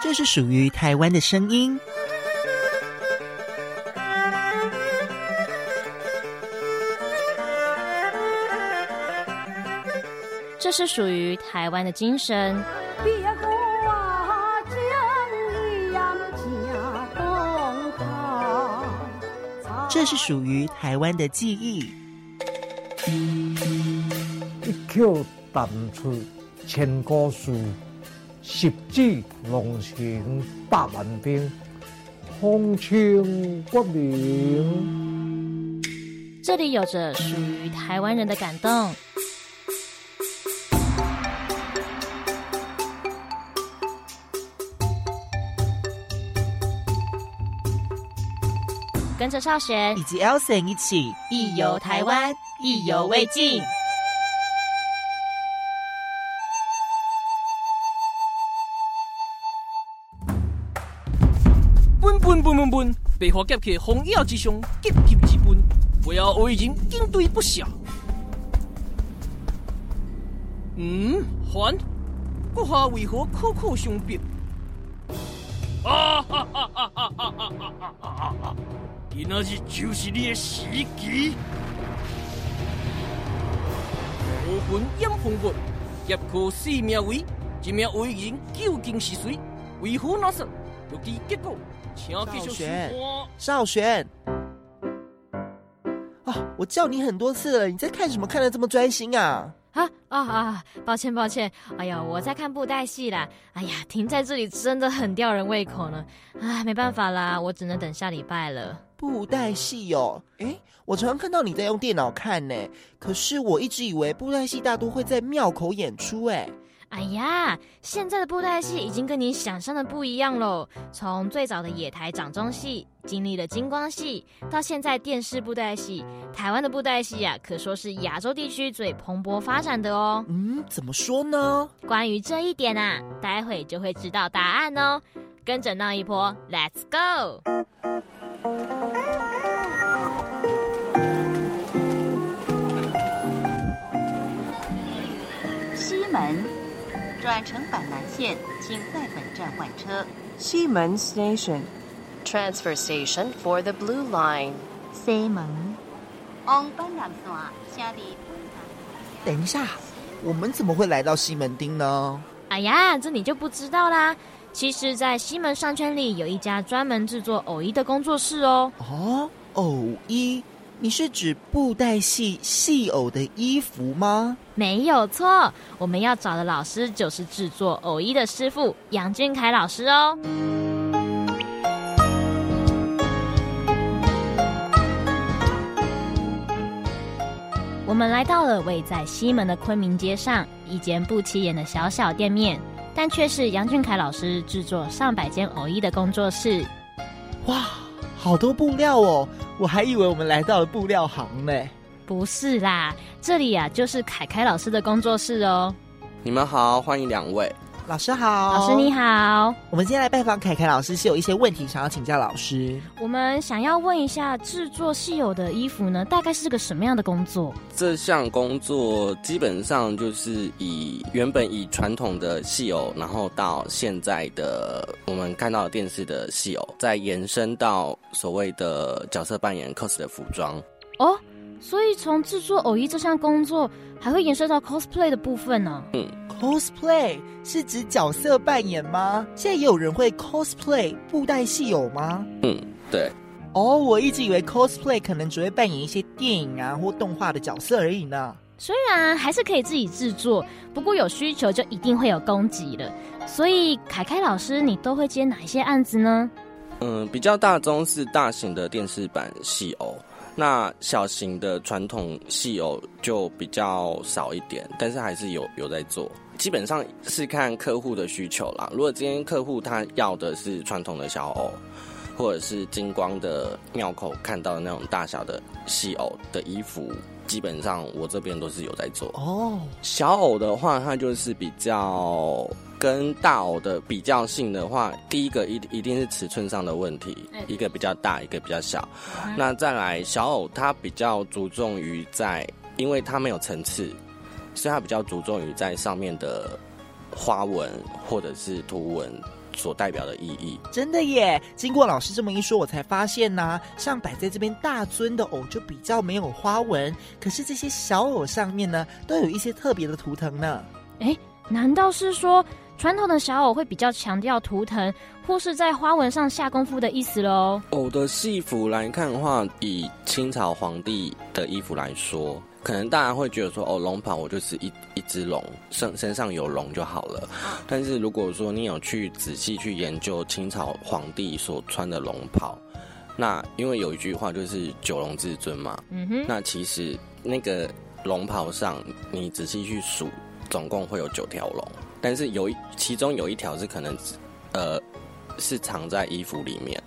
这是属于台湾的声音。这是属于台湾的精神。这是属于台湾的记忆。一口淡出千古诗，十指龙行百万兵，风清国明。这里有着属于台湾人的感动。跟着少璇以及 Elson 一起一游台湾，意犹未尽。奔奔奔奔奔，白花夹克红叶之上，急急之奔，不要为人应对不暇。嗯，还，阁下为何口口相逼？啊哈哈哈哈哈哈哈哈！今仔日就是你的死期。无魂掩红骨，劫库四命为，一命为人究竟是谁？为何那时欲知结果，请继续说话。少玄，啊，我叫你很多次了，你在看什么？看的这么专心啊？啊啊啊！抱歉抱歉，哎呀，我在看布袋戏啦。哎呀，停在这里真的很吊人胃口呢。啊，没办法啦，我只能等下礼拜了。布袋戏哦，哎，我常常看到你在用电脑看呢。可是我一直以为布袋戏大多会在庙口演出哎。哎呀，现在的布袋戏已经跟你想象的不一样喽。从最早的野台掌中戏，经历了金光戏，到现在电视布袋戏，台湾的布袋戏啊，可说是亚洲地区最蓬勃发展的哦。嗯，怎么说呢？关于这一点啊，待会就会知道答案哦。跟着闹一波，Let's go！西门。转乘板南线，请在本站换车。西门 Station Transfer Station for the Blue Line。西门。往板南线，等一下，我们怎么会来到西门町呢？哎呀，这你就不知道啦。其实，在西门商圈里有一家专门制作偶衣的工作室哦。哦，偶衣。你是指布袋戏戏偶的衣服吗？没有错，我们要找的老师就是制作偶衣的师傅杨俊凯老师哦。我们来到了位在西门的昆明街上一间不起眼的小小店面，但却是杨俊凯老师制作上百件偶衣的工作室。哇！好多布料哦，我还以为我们来到了布料行呢。不是啦，这里呀、啊、就是凯凯老师的工作室哦。你们好，欢迎两位。老师好，老师你好。我们今天来拜访凯凯老师，是有一些问题想要请教老师。我们想要问一下，制作戏友的衣服呢，大概是个什么样的工作？这项工作基本上就是以原本以传统的戏偶，然后到现在的我们看到的电视的戏偶，再延伸到所谓的角色扮演 cos 的服装。哦，所以从制作偶遇这项工作，还会延伸到 cosplay 的部分呢？嗯。cosplay 是指角色扮演吗？现在也有人会 cosplay 布袋戏偶吗？嗯，对。哦，oh, 我一直以为 cosplay 可能只会扮演一些电影啊或动画的角色而已呢。虽然还是可以自己制作，不过有需求就一定会有供给了。所以凯凯老师，你都会接哪一些案子呢？嗯，比较大宗是大型的电视版戏偶。那小型的传统戏偶就比较少一点，但是还是有有在做。基本上是看客户的需求啦。如果今天客户他要的是传统的小偶，或者是金光的庙口看到的那种大小的戏偶的衣服，基本上我这边都是有在做。哦，小偶的话，它就是比较跟大偶的比较性的话，第一个一一定是尺寸上的问题，一个比较大，一个比较小。那再来小偶，它比较着重于在，因为它没有层次，所以它比较着重于在上面的花纹或者是图文所代表的意义。真的耶！经过老师这么一说，我才发现呢、啊，像摆在这边大尊的偶就比较没有花纹，可是这些小偶上面呢，都有一些特别的图腾呢。哎，难道是说传统的小偶会比较强调图腾，或是在花纹上下功夫的意思喽？偶的戏服来看的话，以清朝皇帝的衣服来说。可能大家会觉得说，哦，龙袍我就是一一只龙，身身上有龙就好了。但是如果说你有去仔细去研究清朝皇帝所穿的龙袍，那因为有一句话就是九龙至尊嘛，嗯哼，那其实那个龙袍上你仔细去数，总共会有九条龙，但是有一其中有一条是可能，呃，是藏在衣服里面。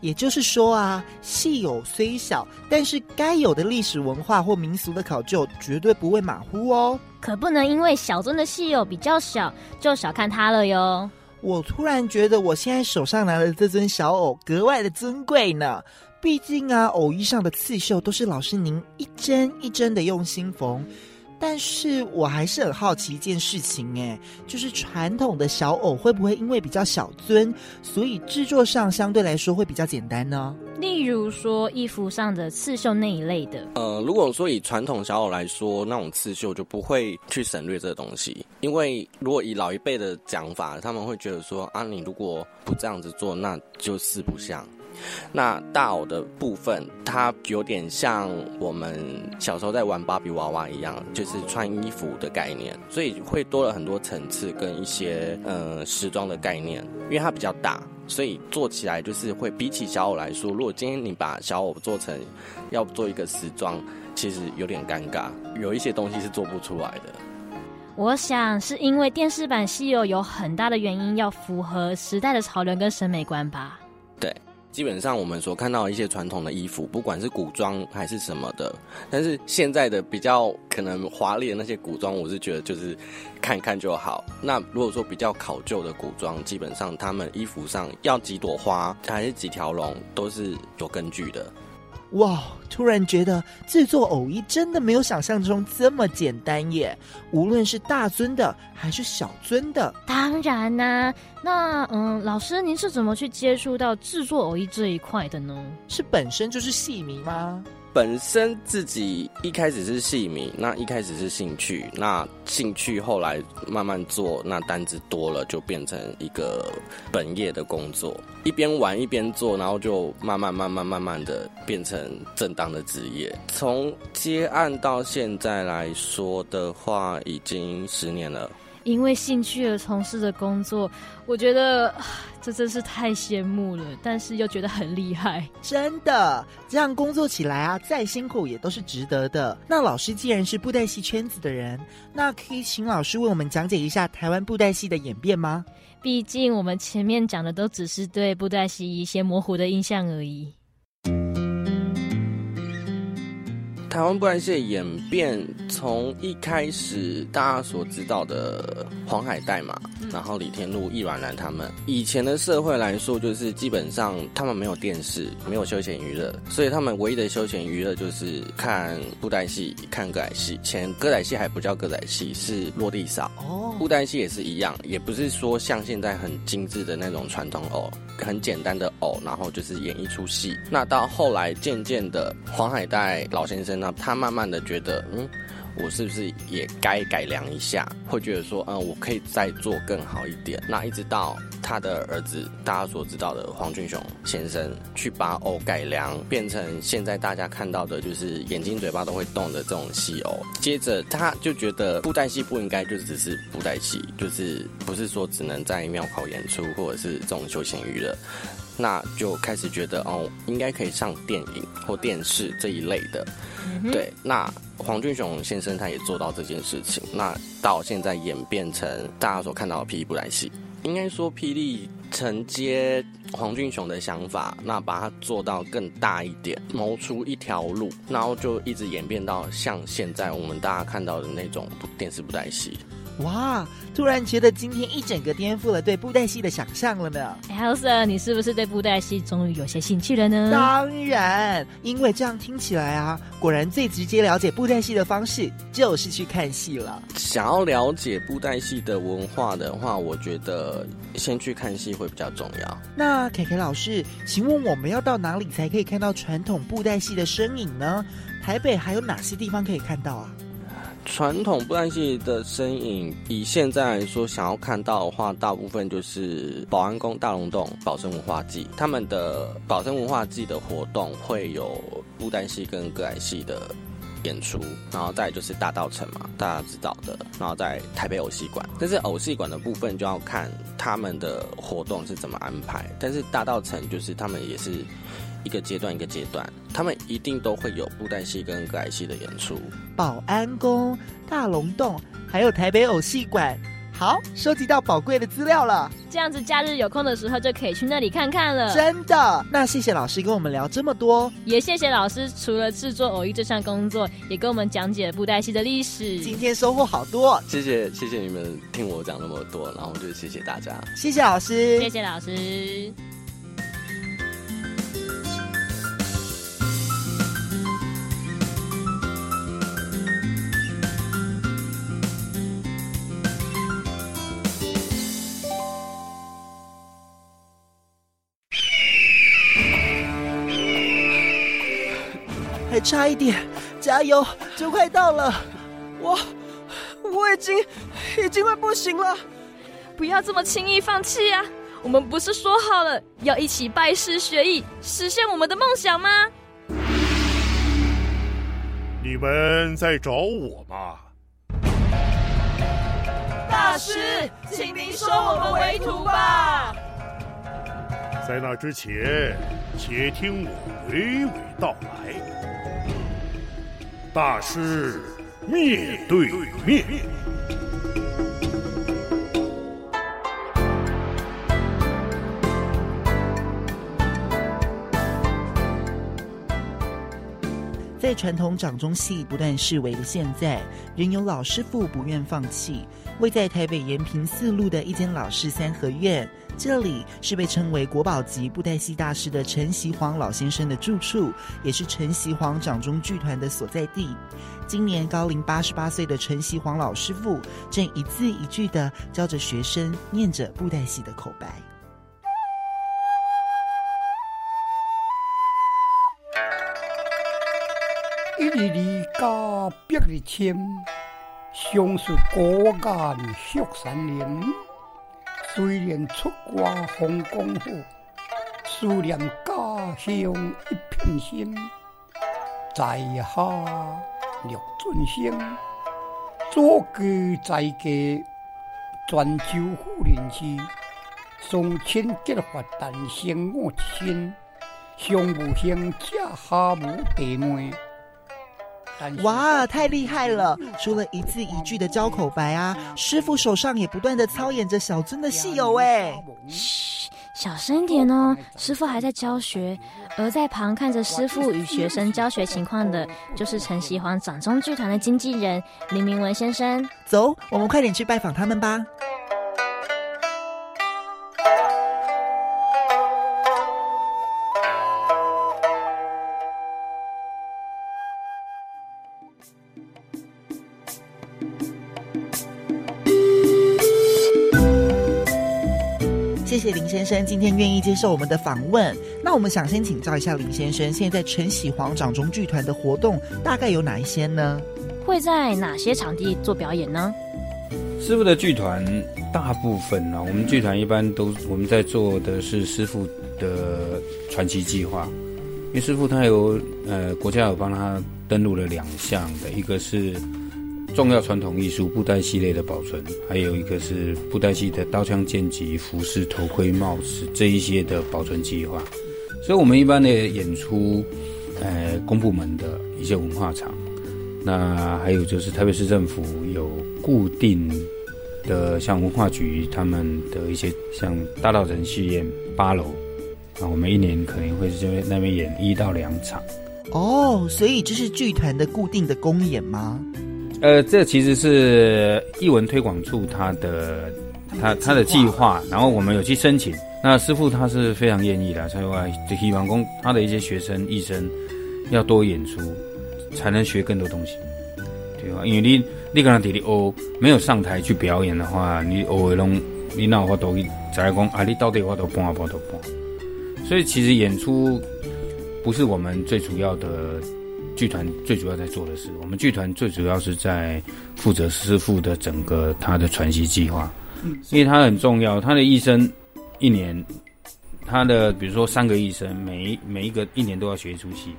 也就是说啊，戏偶虽小，但是该有的历史文化或民俗的考究绝对不会马虎哦。可不能因为小尊的戏偶比较小，就小看它了哟。我突然觉得我现在手上拿的这尊小偶格外的尊贵呢。毕竟啊，偶衣上的刺绣都是老师您一针一针的用心缝。但是我还是很好奇一件事情，哎，就是传统的小偶会不会因为比较小尊，所以制作上相对来说会比较简单呢？例如说衣服上的刺绣那一类的。呃，如果说以传统小偶来说，那种刺绣就不会去省略这个东西，因为如果以老一辈的讲法，他们会觉得说啊，你如果不这样子做，那就四不像。那大偶的部分，它有点像我们小时候在玩芭比娃娃一样，就是穿衣服的概念，所以会多了很多层次跟一些呃时装的概念。因为它比较大，所以做起来就是会比起小偶来说，如果今天你把小偶做成要做一个时装，其实有点尴尬，有一些东西是做不出来的。我想是因为电视版西游有很大的原因要符合时代的潮流跟审美观吧？对。基本上我们所看到一些传统的衣服，不管是古装还是什么的，但是现在的比较可能华丽的那些古装，我是觉得就是看看就好。那如果说比较考究的古装，基本上他们衣服上要几朵花还是几条龙，都是有根据的。哇，突然觉得制作偶衣真的没有想象中这么简单耶！无论是大尊的还是小尊的，当然啦、啊。那嗯，老师您是怎么去接触到制作偶衣这一块的呢？是本身就是戏迷吗？本身自己一开始是戏迷，那一开始是兴趣，那兴趣后来慢慢做，那单子多了就变成一个本业的工作，一边玩一边做，然后就慢慢慢慢慢慢的变成正当的职业。从接案到现在来说的话，已经十年了。因为兴趣而从事的工作，我觉得这真是太羡慕了，但是又觉得很厉害。真的，这样工作起来啊，再辛苦也都是值得的。那老师既然是布袋戏圈子的人，那可以请老师为我们讲解一下台湾布袋戏的演变吗？毕竟我们前面讲的都只是对布袋戏一些模糊的印象而已。台湾布袋戏的演变，从一开始大家所知道的黄海带嘛，然后李天禄、易软兰他们，以前的社会来说，就是基本上他们没有电视，没有休闲娱乐，所以他们唯一的休闲娱乐就是看布袋戏、看歌仔戏。前歌仔戏还不叫歌仔戏，是落地扫。哦，布袋戏也是一样，也不是说像现在很精致的那种传统偶，很简单的偶，然后就是演一出戏。那到后来渐渐的，黄海岱老先生。呢他慢慢的觉得，嗯，我是不是也该改良一下？会觉得说，嗯，我可以再做更好一点。那一直到他的儿子，大家所知道的黄俊雄先生，去把偶改良，变成现在大家看到的，就是眼睛嘴巴都会动的这种戏偶。接着他就觉得布袋戏不应该就只是布袋戏，就是不是说只能在庙口演出，或者是这种休闲娱乐。那就开始觉得哦，应该可以上电影或电视这一类的，嗯、对。那黄俊雄先生他也做到这件事情。那到现在演变成大家所看到的霹雳布袋戏，应该说霹雳承接黄俊雄的想法，那把它做到更大一点，谋出一条路，然后就一直演变到像现在我们大家看到的那种电视布袋戏。哇！突然觉得今天一整个颠覆了对布袋戏的想象了呢。Elsa，你是不是对布袋戏终于有些兴趣了呢？当然，因为这样听起来啊，果然最直接了解布袋戏的方式就是去看戏了。想要了解布袋戏的文化的话，我觉得先去看戏会比较重要。那凯凯老师，请问我们要到哪里才可以看到传统布袋戏的身影呢？台北还有哪些地方可以看到啊？传统布袋戏的身影，以现在来说，想要看到的话，大部分就是保安宫、大龙洞、保生文化祭。他们的保生文化祭的活动会有布袋戏跟歌仔戏的演出，然后再就是大稻城嘛，大家知道的。然后在台北偶戏馆，但是偶戏馆的部分就要看他们的活动是怎么安排。但是大稻城就是他们也是。一个阶段一个阶段，他们一定都会有布袋戏跟歌仔戏的演出。保安宫、大龙洞，还有台北偶戏馆，好，收集到宝贵的资料了。这样子，假日有空的时候就可以去那里看看了。真的，那谢谢老师跟我们聊这么多，也谢谢老师除了制作偶艺这项工作，也跟我们讲解了布袋戏的历史。今天收获好多，谢谢谢谢你们听我讲那么多，然后就谢谢大家，谢谢老师，谢谢老师。差一点，加油，就快到了。我我已经已经快不行了，不要这么轻易放弃啊！我们不是说好了要一起拜师学艺，实现我们的梦想吗？你们在找我吗？大师，请您收我们为徒吧。在那之前，且听我娓娓道来。大师面对面，在传统掌中戏不断式微的现在，仍有老师傅不愿放弃。位在台北延平四路的一间老式三合院。这里是被称为国宝级布袋戏大师的陈锡煌老先生的住处，也是陈锡煌掌中剧团的所在地。今年高龄八十八岁的陈锡煌老师傅，正一字一句地教着学生念着布袋戏的口白。一日里加百日千，尚是果敢雪山林。虽然出外风光好，思念家乡一片心。在下陆俊生，祖居在家泉州富林区，双亲结发但生我一身，上无兄姐下无弟妹。哇，太厉害了！除了一字一句的教口白啊，师傅手上也不断的操演着小尊的戏友哎。嘘，小声点哦，师傅还在教学。而在旁看着师傅与学生教学情况的，就是陈锡煌掌中剧团的经纪人林明文先生。走，我们快点去拜访他们吧。先生今天愿意接受我们的访问。那我们想先请教一下林先生，现在陈喜煌掌中剧团的活动大概有哪一些呢？会在哪些场地做表演呢？师傅的剧团大部分呢、啊，我们剧团一般都我们在做的是师傅的传奇计划，因为师傅他有呃国家有帮他登录了两项的，一个是。重要传统艺术布袋系列的保存，还有一个是布袋戏的刀枪剑戟、服饰、头盔、帽子这一些的保存计划。所以，我们一般的演出，呃，公部门的一些文化场，那还有就是台北市政府有固定的像文化局他们的一些像大道城戏院八楼啊，我们一年可能会在那边演一到两场。哦，所以这是剧团的固定的公演吗？呃，这其实是艺文推广处他的他他的计划，然后我们有去申请。那师傅他是非常愿意的，所以话就希望工他的一些学生艺生要多演出，才能学更多东西，对吧？因为你你跟他弟弟学，没有上台去表演的话，你偶尔拢你那有法度去再来讲啊？你到底我都搬啊搬都搬。所以其实演出不是我们最主要的。剧团最主要在做的事，我们剧团最主要是在负责师傅的整个他的传习计划，因为他很重要。他的一生一年，他的比如说三个一生，每一每一个一年都要学一出戏，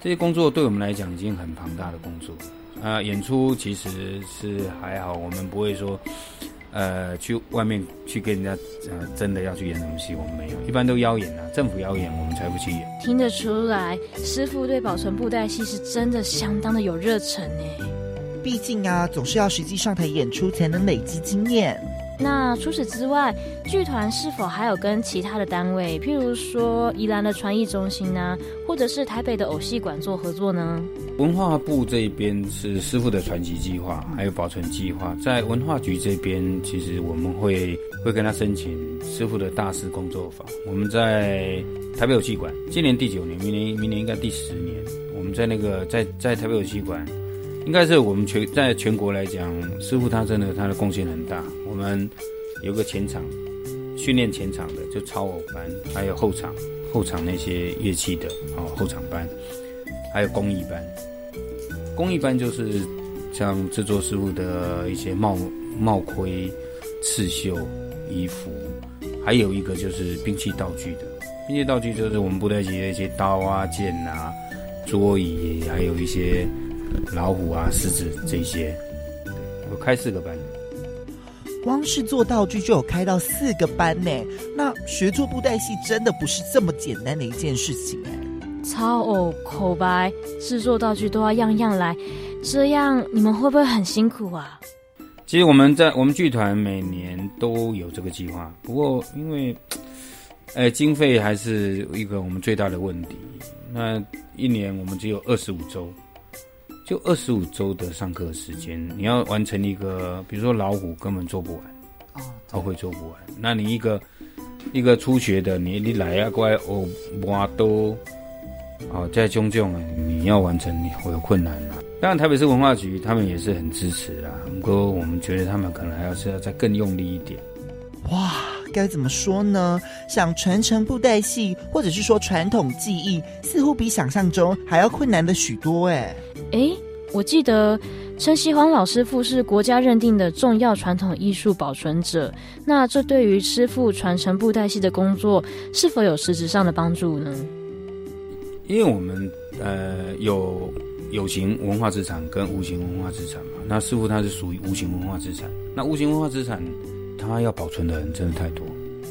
这些工作对我们来讲已经很庞大的工作。啊、呃，演出其实是还好，我们不会说。呃，去外面去跟人家呃，真的要去演什么戏，我们没有，一般都邀演啊，政府邀演，我们才不去演。听得出来，师傅对保存布袋戏是真的相当的有热忱呢。毕竟啊，总是要实际上台演出才能累积经验。那除此之外，剧团是否还有跟其他的单位，譬如说宜兰的传艺中心呢、啊，或者是台北的偶戏馆做合作呢？文化部这边是师傅的传奇计划，还有保存计划。在文化局这边，其实我们会会跟他申请师傅的大师工作坊。我们在台北偶戏馆，今年第九年，明年明年应该第十年。我们在那个在在台北偶戏馆。应该是我们全在全国来讲，师傅他真的他的贡献很大。我们有个前场训练前场的，就超偶班，还有后场后场那些乐器的哦，后场班，还有工艺班。工艺班就是像制作师傅的一些帽帽盔、刺绣、衣服，还有一个就是兵器道具的。兵器道具就是我们布袋戏的一些刀啊、剑啊、桌椅，还有一些。老虎啊，狮子这些，我开四个班。光是做道具就有开到四个班呢。那学做布袋戏真的不是这么简单的一件事情哎。超偶、口白、制作道具都要样样来，这样你们会不会很辛苦啊？其实我们在我们剧团每年都有这个计划，不过因为，哎，经费还是一个我们最大的问题。那一年我们只有二十五周。就二十五周的上课时间，你要完成一个，比如说老虎根本做不完，哦，他会做不完。那你一个一个初学的，你你来啊，过来哦，挖都，哦，在种啊，你要完成你会有困难啊。当然，台北市文化局他们也是很支持啊，不过我们觉得他们可能还要是要再更用力一点。哇，该怎么说呢？想传承布袋戏，或者是说传统技艺，似乎比想象中还要困难的许多哎。哎，我记得陈锡煌老师傅是国家认定的重要传统艺术保存者。那这对于师傅传承布袋戏的工作，是否有实质上的帮助呢？因为我们呃有有形文化资产跟无形文化资产嘛。那师傅他是属于无形文化资产。那无形文化资产，他要保存的人真的太多。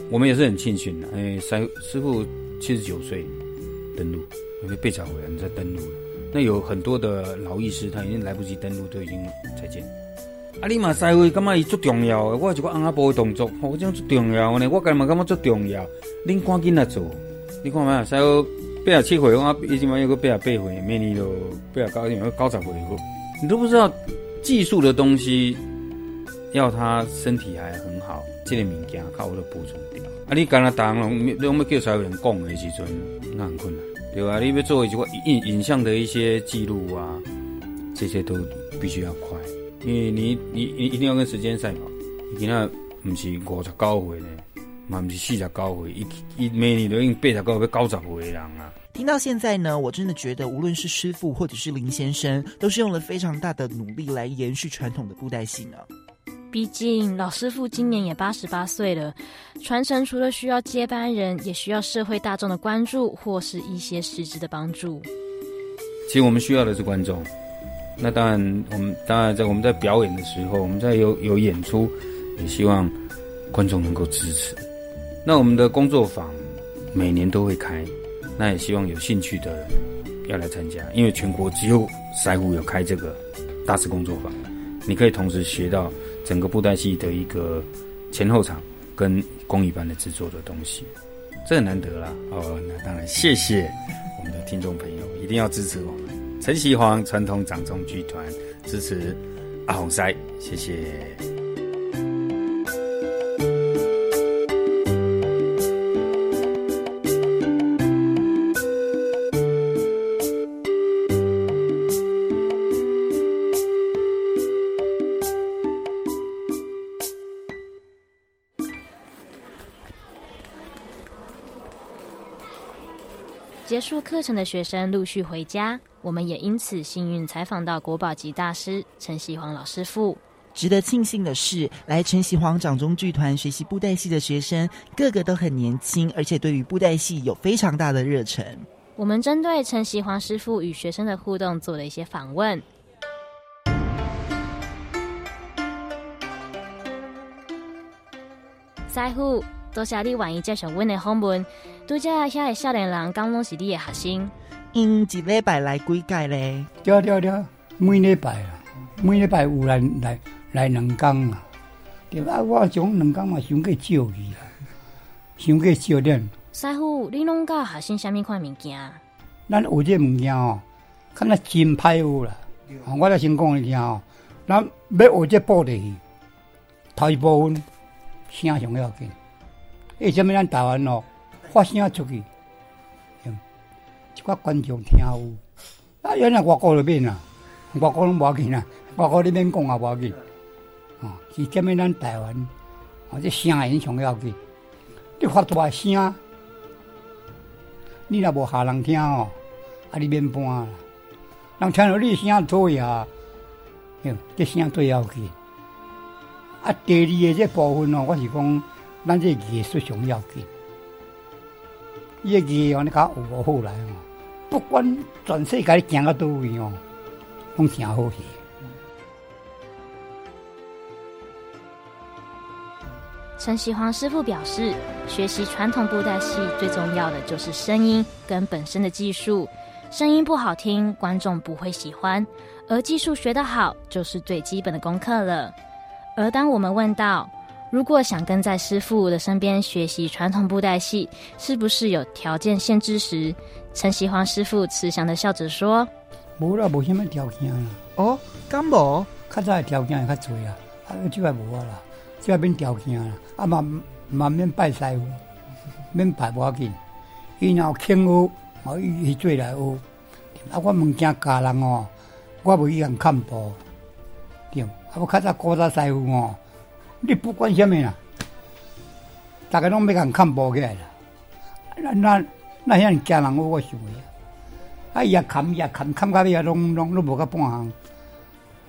我们也是很庆幸的，哎，师师傅七十九岁登陆，因为被找回来，在登陆。那有很多的老艺师，他已经来不及登录，都已经再见。啊，你嘛师傅干嘛伊足重要？我一个翁仔步的动作，我讲足重要呢。我干嘛干嘛足重要？恁赶紧来做。你看嘛，师傅八十七岁，我已经嘛有个八十八岁，明年就八十九，有九十岁。你都不知道技术的东西，要他身体还很好，这个物件靠我都补充掉。啊，你干那当了，你我们叫师傅人讲的时阵，那很困难。对啊，你要做一个影影像的一些记录啊，这些都必须要快，因为你你你一定要跟时间赛跑。你今仔不是五十九岁呢，嘛不是四十九岁，一一每年都已经八十九要九十岁的人啊。听到现在呢，我真的觉得，无论是师傅或者是林先生，都是用了非常大的努力来延续传统的布袋戏呢。毕竟老师傅今年也八十八岁了，传承除了需要接班人，也需要社会大众的关注或是一些实质的帮助。其实我们需要的是观众。那当然，我们当然在我们在表演的时候，我们在有有演出，也希望观众能够支持。那我们的工作坊每年都会开，那也希望有兴趣的人要来参加，因为全国只有师傅有开这个大师工作坊，你可以同时学到。整个布袋戏的一个前后场跟工艺般的制作的东西，这很难得啦。哦，那当然谢谢我们的听众朋友，一定要支持我们陈锡煌传统掌中剧团，支持阿红塞，谢谢。课程的学生陆续回家，我们也因此幸运采访到国宝级大师陈锡煌老师傅。值得庆幸的是，来陈锡煌掌中剧团学习布袋戏的学生，个个都很年轻，而且对于布袋戏有非常大的热忱。我们针对陈锡煌师傅与学生的互动做了一些访问。师傅，多谢你愿意接受阮的访问。拄则遐个少年人刚拢是你的学生，因一礼拜来几届咧？对对对，每礼拜啊，每礼拜有来来来两工啊。对啊，我种两工嘛，想过少去啊，想过少点。师傅，你拢教学生啥物款物件？咱有这物件哦，看那真歹有啦。我来先讲一下哦，咱要学这布袋戏，头一部分声上要紧，为什么咱台湾哦？发声出去，一寡观众听有。啊，原来外国那边啊，外国拢无要紧啊，外国那边讲也无要紧。啊，是这边咱台湾，啊，这声音上要紧。你发大声，你若无下人听哦，啊，你免搬啦。人听到你声多呀，这声最要紧。啊，第二个这部分哦，我是讲，咱这艺术上要紧。业绩哦，你讲有好来哦，不管全世界行到倒位哦，拢真好戏。陈喜煌师傅表示，学习传统布袋戏最重要的就是声音跟本身的技术，声音不好听，观众不会喜欢；而技术学得好，就是最基本的功课了。而当我们问到，如果想跟在师傅的身边学习传统布袋戏，是不是有条件限制时？陈锡煌师傅慈祥的笑着说：“无啦，无什么条件啦。哦，敢无，较早的条件会较多啦，啊，即摆无啊啦，即摆免条件啦，啊嘛嘛免拜师傅，免拜无要紧，伊若有肯学，我伊做来学。啊，我物件教人哦，我无伊人看薄，对，啊，我较早古早师傅哦。”你不管什么啦，大家拢要共看薄起来啦。那那那遐家人我我想的，啊也看也看看到尾啊，拢拢拢无个半项。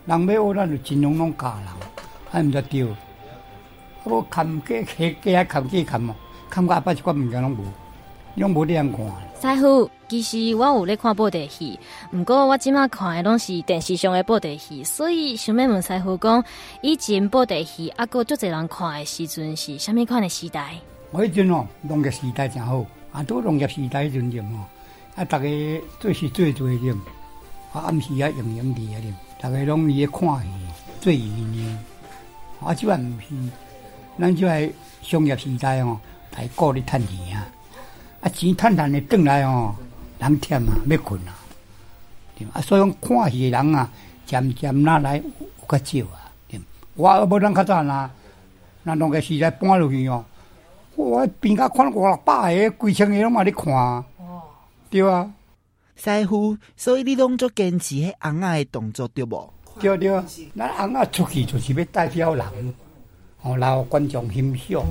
人要学，咱就尽量拢教人，还毋得丢。我看过去过来看过看嘛，看到阿爸一寡物件拢无，拢无这样看。师傅。其实我有咧看布袋戏，不过我即马看的拢是电视上的布袋戏，所以想要问师傅讲，以前布袋戏啊，阁足侪人看的时阵是虾米款的时代？我迄阵哦，农业时代真好，啊，都农业时代迄阵阵哦，啊，逐个做事做做阵，啊，暗时啊，营营地啊，阵，逐个拢伊咧看戏，做营营，啊，即摆毋是，咱即摆商业时代哦，大家顾咧趁钱啊，啊，钱趁趁的转来哦。人忝啊，要困啊，对啊，所以讲看戏的人啊，渐渐哪来有较少啊，对。我无人较早啦，那两个时代搬落去哦，我边甲看五六百个、几千个拢嘛咧看，哦，对啊。师傅，所以你拢做坚持迄红仔的动作对无？对对，咱红仔出去就是要代表人，哦，然后观众欣赏。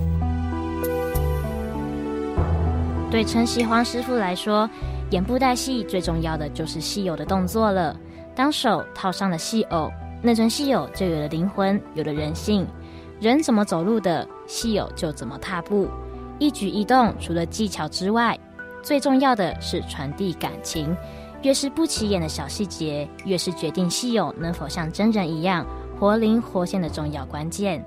对陈锡煌师傅来说。演布袋戏最重要的就是戏偶的动作了。当手套上了戏偶，那尊戏偶就有了灵魂，有了人性。人怎么走路的，戏偶就怎么踏步。一举一动除了技巧之外，最重要的是传递感情。越是不起眼的小细节，越是决定戏偶能否像真人一样活灵活现的重要关键。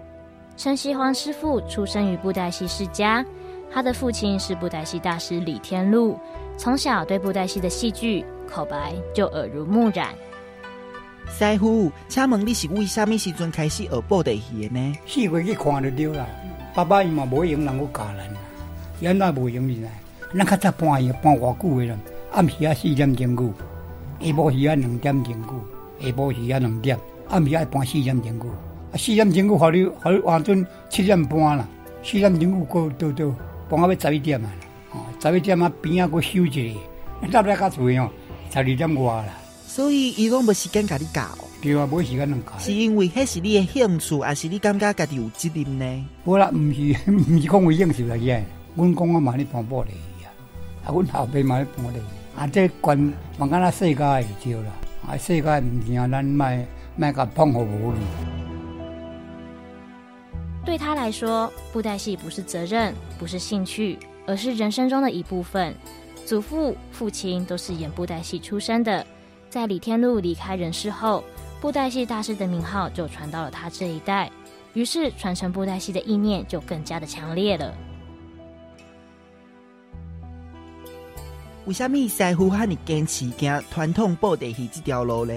陈锡煌师傅出生于布袋戏世家，他的父亲是布袋戏大师李天禄。从小对布袋戏的戏剧口白就耳濡目染。师傅，请问你是为什么时阵开始学布袋戏的呢？四岁去看就对啦。爸爸伊嘛无闲人去教咱，咱那无闲哩来。咱较早搬去搬偌久的啦？暗时啊四点钟久，下晡时啊两点钟久，下晡时啊两点，暗时啊搬四点钟久。啊四点钟久，好你好你换阵七点半啦。四点钟久过到到，搬到要十一点啊。哦，十一点啊边啊搁休一下，咱来较济哦，十二点外啦。所以伊拢无时间甲你教。对啊，无时间能教。是因为迄是你的兴趣，还是你感觉家己有责任呢？无啦，毋是 毋是讲为兴趣来嘅。阮公啊嘛咧搬布袋戏啊，啊，阮后辈嘛咧帮咧。啊，这关望敢若世界会少啦。啊，世界物件咱卖卖甲碰互无哩。对他来说，布袋戏不是责任，不是兴趣，而是人生中的一部分。祖父、父亲都是演布袋戏出身的。在李天禄离开人世后，布袋戏大师的名号就传到了他这一代，于是传承布袋戏的意念就更加的强烈了。为什么师傅和你坚持行传统布袋戏这条路呢？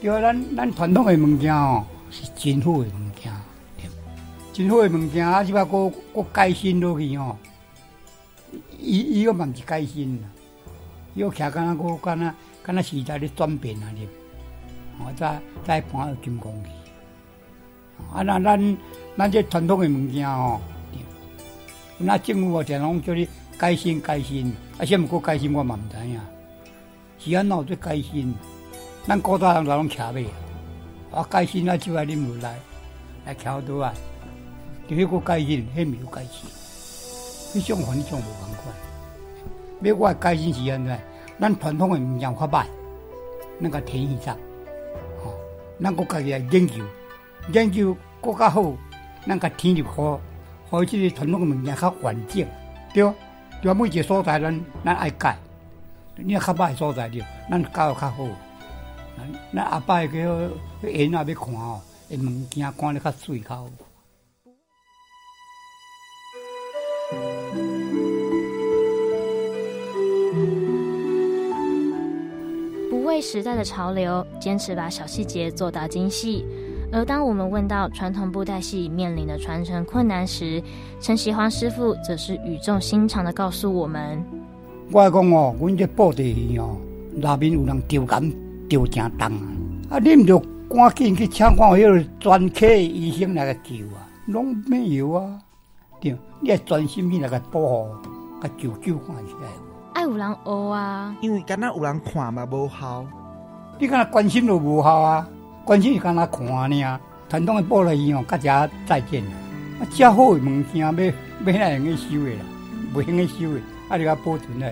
因为咱咱传统的物件哦，是真好的物件，真好的物件啊！只不过搁改新落去哦，伊伊个嘛毋是改新，伊个徛敢若搁敢若敢若时代咧转变啊！哩，哦，再再搬到金光去，啊，那咱咱这传统的物件哦，那政府哦，常拢叫你改新改新，啊，啥物搁改新我嘛毋知影，是安怎做改新？咱古早人就拢徛尾，啊，改新啊，就爱啉落来来徛倒啊，就迄个改新，迄毋有改新，迄种环境无共款。要我改新是安怎？咱传统的物件较歹，那个天一上，吼，咱国家己来研究，研究国较好，咱个天入好，好即个传统的物件较完整，对，对每一个所在咱咱爱改，你较歹所在着，咱教较好，咱阿伯个个下仔要看哦，物件看得较水较好。为时代的潮流，坚持把小细节做到精细。而当我们问到传统布袋戏面临的传承困难时，陈锡煌师傅则是语重心长的告诉我们：“我讲哦，阮这布袋戏哦，内面有人丢感丢正重啊！你唔就赶紧去请看迄个专科医生来个救啊，拢没有啊！对，你要专心去来个保护，个救救看起来。”爱有人学啊，因为敢若有人看嘛无效。你敢若关心就无效啊，关心是敢若看尔。传统的布袋戏哦，大家再见啊！遮好的物件要要哪用去收的啦？袂用去收的，啊，你甲保存来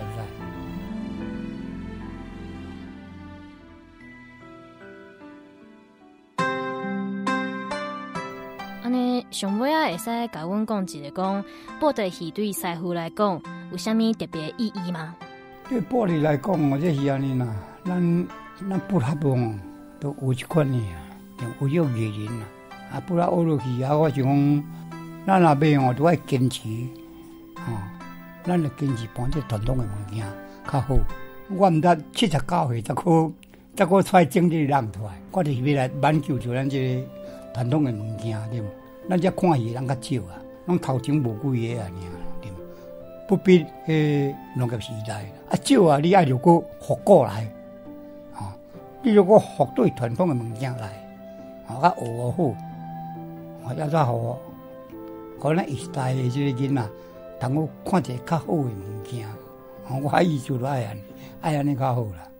上尾啊，会使甲阮讲一个讲布袋戏对师傅来讲。有啥物特别意义吗？对布袋来讲，这是安尼啦。咱咱布拉邦都有一款呢，就有有艺人啦。啊，布拉学落去啊，我是讲，咱阿妹哦都爱坚持，哦，咱来坚持搬这传统的物件较好。我毋知七十九岁才可才可出来整这个人出来，我就是要来挽救住咱这个传统的物件，对无？咱这看戏人较少啊，拢头前无几个啊，尔。不必诶，农业时代啊，少啊，你爱如果复过来，啊，你如果复对传统诶物件来，啊，较学好，我，要再好，可能一代诶，即个囡仔，通我看一个较好诶物件，我还意思就爱安，爱安尼较好啦。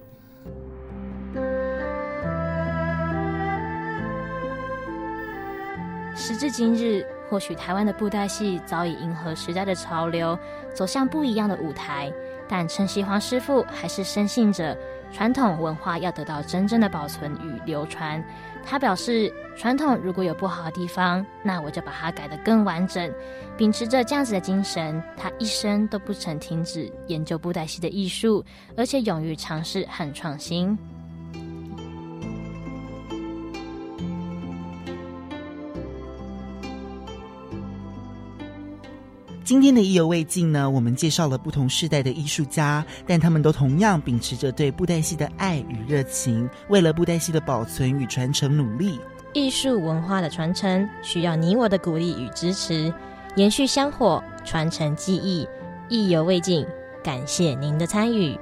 时至今日。或许台湾的布袋戏早已迎合时代的潮流，走向不一样的舞台，但陈锡煌师傅还是深信着传统文化要得到真正的保存与流传。他表示，传统如果有不好的地方，那我就把它改得更完整。秉持着这样子的精神，他一生都不曾停止研究布袋戏的艺术，而且勇于尝试和创新。今天的意犹未尽呢，我们介绍了不同世代的艺术家，但他们都同样秉持着对布袋戏的爱与热情，为了布袋戏的保存与传承努力。艺术文化的传承需要你我的鼓励与支持，延续香火，传承技艺，意犹未尽。感谢您的参与。